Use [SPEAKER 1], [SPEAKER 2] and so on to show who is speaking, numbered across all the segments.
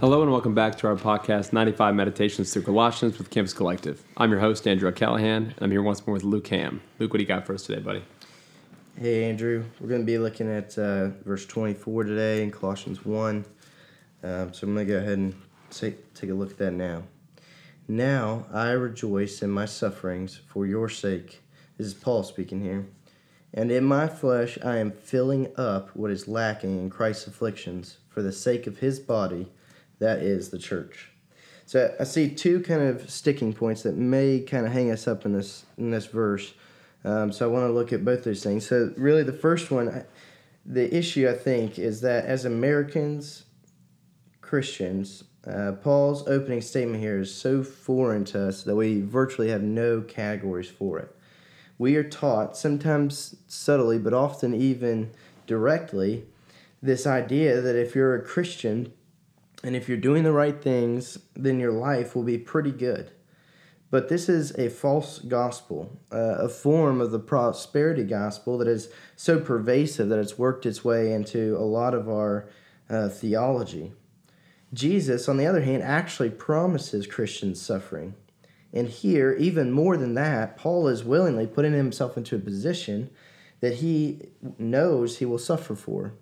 [SPEAKER 1] Hello and welcome back to our podcast, 95 Meditations through Colossians with Campus Collective. I'm your host, Andrew Callahan, and I'm here once more with Luke Ham. Luke, what do you got for us today, buddy?
[SPEAKER 2] Hey, Andrew. We're going to be looking at uh, verse 24 today in Colossians 1. Um, so I'm going to go ahead and take, take a look at that now. Now I rejoice in my sufferings for your sake. This is Paul speaking here. And in my flesh I am filling up what is lacking in Christ's afflictions for the sake of his body that is the church. So I see two kind of sticking points that may kind of hang us up in this in this verse. Um, so I want to look at both those things. So really, the first one, the issue I think is that as Americans, Christians, uh, Paul's opening statement here is so foreign to us that we virtually have no categories for it. We are taught, sometimes subtly, but often even directly, this idea that if you're a Christian, and if you're doing the right things, then your life will be pretty good. But this is a false gospel, uh, a form of the prosperity gospel that is so pervasive that it's worked its way into a lot of our uh, theology. Jesus, on the other hand, actually promises Christians suffering. And here, even more than that, Paul is willingly putting himself into a position that he knows he will suffer for.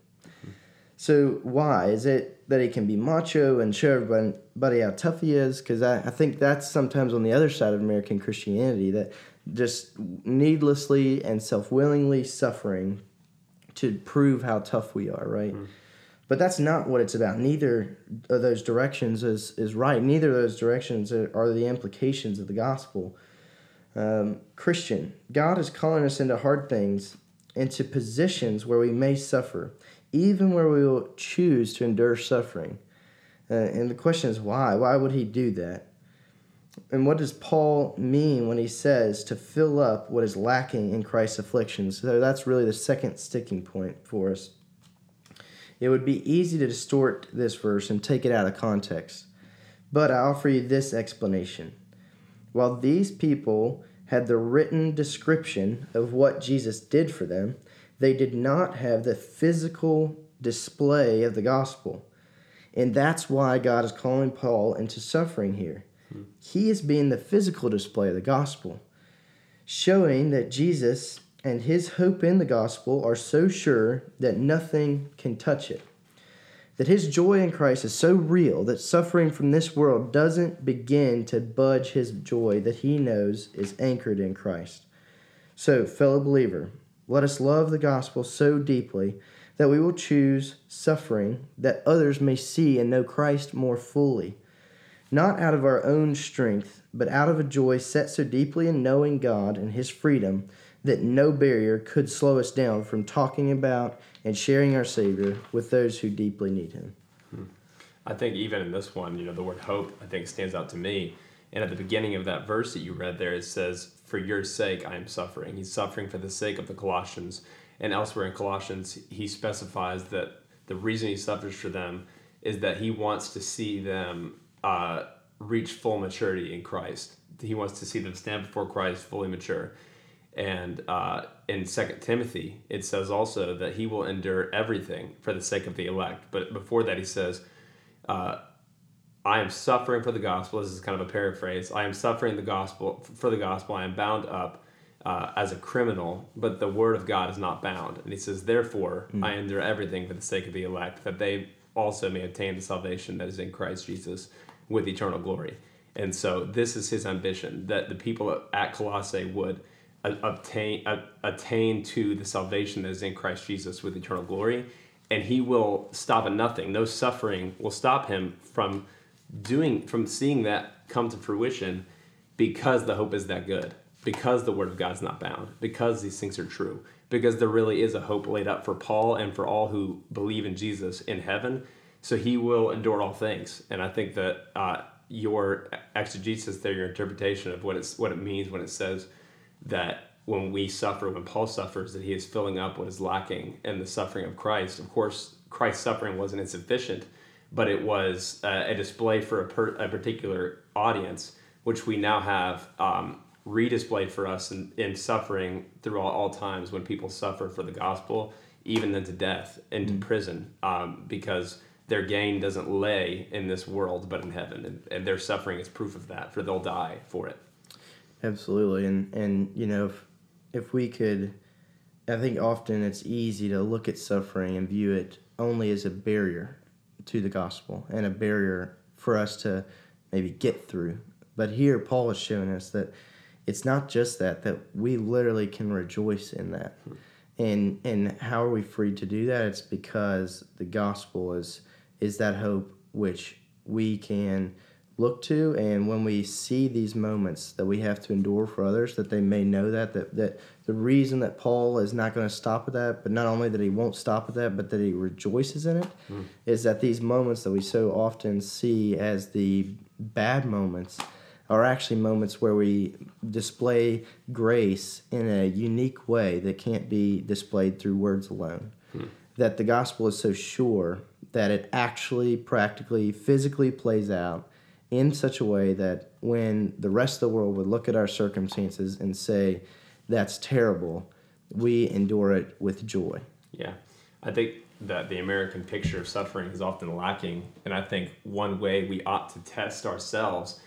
[SPEAKER 2] So why is it that he can be macho and show everybody how tough he is? Because I, I think that's sometimes on the other side of American Christianity that just needlessly and self willingly suffering to prove how tough we are, right? Mm. But that's not what it's about. Neither of those directions is, is right. Neither of those directions are, are the implications of the gospel. Um, Christian, God is calling us into hard things, into positions where we may suffer even where we will choose to endure suffering. Uh, and the question is why? Why would he do that? And what does Paul mean when he says to fill up what is lacking in Christ's afflictions? So that's really the second sticking point for us. It would be easy to distort this verse and take it out of context. But I offer you this explanation. While these people had the written description of what Jesus did for them, they did not have the physical display of the gospel. And that's why God is calling Paul into suffering here. Hmm. He is being the physical display of the gospel, showing that Jesus and his hope in the gospel are so sure that nothing can touch it. That his joy in Christ is so real that suffering from this world doesn't begin to budge his joy that he knows is anchored in Christ. So, fellow believer, let us love the gospel so deeply that we will choose suffering that others may see and know Christ more fully, not out of our own strength, but out of a joy set so deeply in knowing God and His freedom that no barrier could slow us down from talking about and sharing our Savior with those who deeply need Him.
[SPEAKER 1] Hmm. I think even in this one, you know, the word hope, I think, stands out to me. And at the beginning of that verse that you read there, it says, for your sake I am suffering. He's suffering for the sake of the Colossians. And elsewhere in Colossians, he specifies that the reason he suffers for them is that he wants to see them uh, reach full maturity in Christ. He wants to see them stand before Christ fully mature. And uh, in Second Timothy, it says also that he will endure everything for the sake of the elect. But before that, he says, uh, I am suffering for the gospel. This is kind of a paraphrase. I am suffering the gospel for the gospel. I am bound up uh, as a criminal, but the word of God is not bound. And he says, therefore, mm. I endure everything for the sake of the elect, that they also may obtain the salvation that is in Christ Jesus with eternal glory. And so this is his ambition that the people at Colossae would obtain attain to the salvation that is in Christ Jesus with eternal glory. And he will stop at nothing. No suffering will stop him from doing from seeing that come to fruition because the hope is that good because the word of god's not bound because these things are true because there really is a hope laid up for paul and for all who believe in jesus in heaven So he will endure all things. And I think that uh, your exegesis there, your interpretation of what it's what it means when it says that when we suffer, when Paul suffers, that he is filling up what is lacking in the suffering of Christ. Of course, Christ's suffering wasn't insufficient, but it was uh, a display for a, per, a, particular audience, which we now have um, redisplayed for us in, in suffering throughout all times when people suffer for the gospel, even into death, into mm-hmm. prison, um, because their gain doesn't lay in this world but in heaven, and, and their suffering is proof of that, for they'll die for it.
[SPEAKER 2] Absolutely, and and you know if if we could, I think often it's easy to look at suffering and view it only as a barrier to the gospel and a barrier for us to maybe get through. But here, Paul is showing us that it's not just that, that we literally can rejoice in that. And, and how are we free to do that? It's because the gospel is, is that hope which we can look to and when we see these moments that we have to endure for others that they may know that that, that the reason that paul is not going to stop at that but not only that he won't stop at that but that he rejoices in it, mm. is that these moments that we so often see as the bad moments are actually moments where we display grace in a unique way that can't be displayed through words alone mm. that the gospel is so sure that it actually practically physically plays out in such a way that when the rest of the world would look at our circumstances and say, that's terrible, we endure it with joy.
[SPEAKER 1] Yeah. I think that the American picture of suffering is often lacking. And I think one way we ought to test ourselves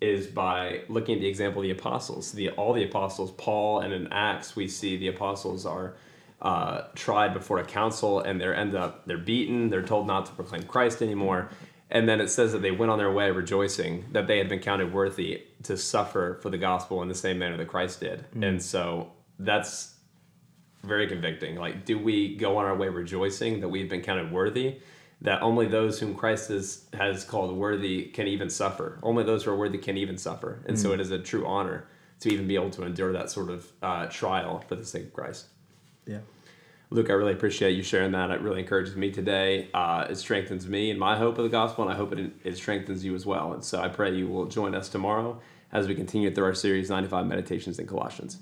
[SPEAKER 1] is by looking at the example of the apostles. The, all the apostles, Paul and in Acts, we see the apostles are uh, tried before a council and they're end up they're beaten. They're told not to proclaim Christ anymore. And then it says that they went on their way rejoicing that they had been counted worthy to suffer for the gospel in the same manner that Christ did. Mm. And so that's very convicting. Like, do we go on our way rejoicing that we've been counted worthy? That only those whom Christ has, has called worthy can even suffer. Only those who are worthy can even suffer. And mm. so it is a true honor to even be able to endure that sort of uh, trial for the sake of Christ.
[SPEAKER 2] Yeah.
[SPEAKER 1] Luke, I really appreciate you sharing that. It really encourages me today. Uh, it strengthens me and my hope of the gospel, and I hope it, it strengthens you as well. And so I pray you will join us tomorrow as we continue through our series 95 Meditations in Colossians.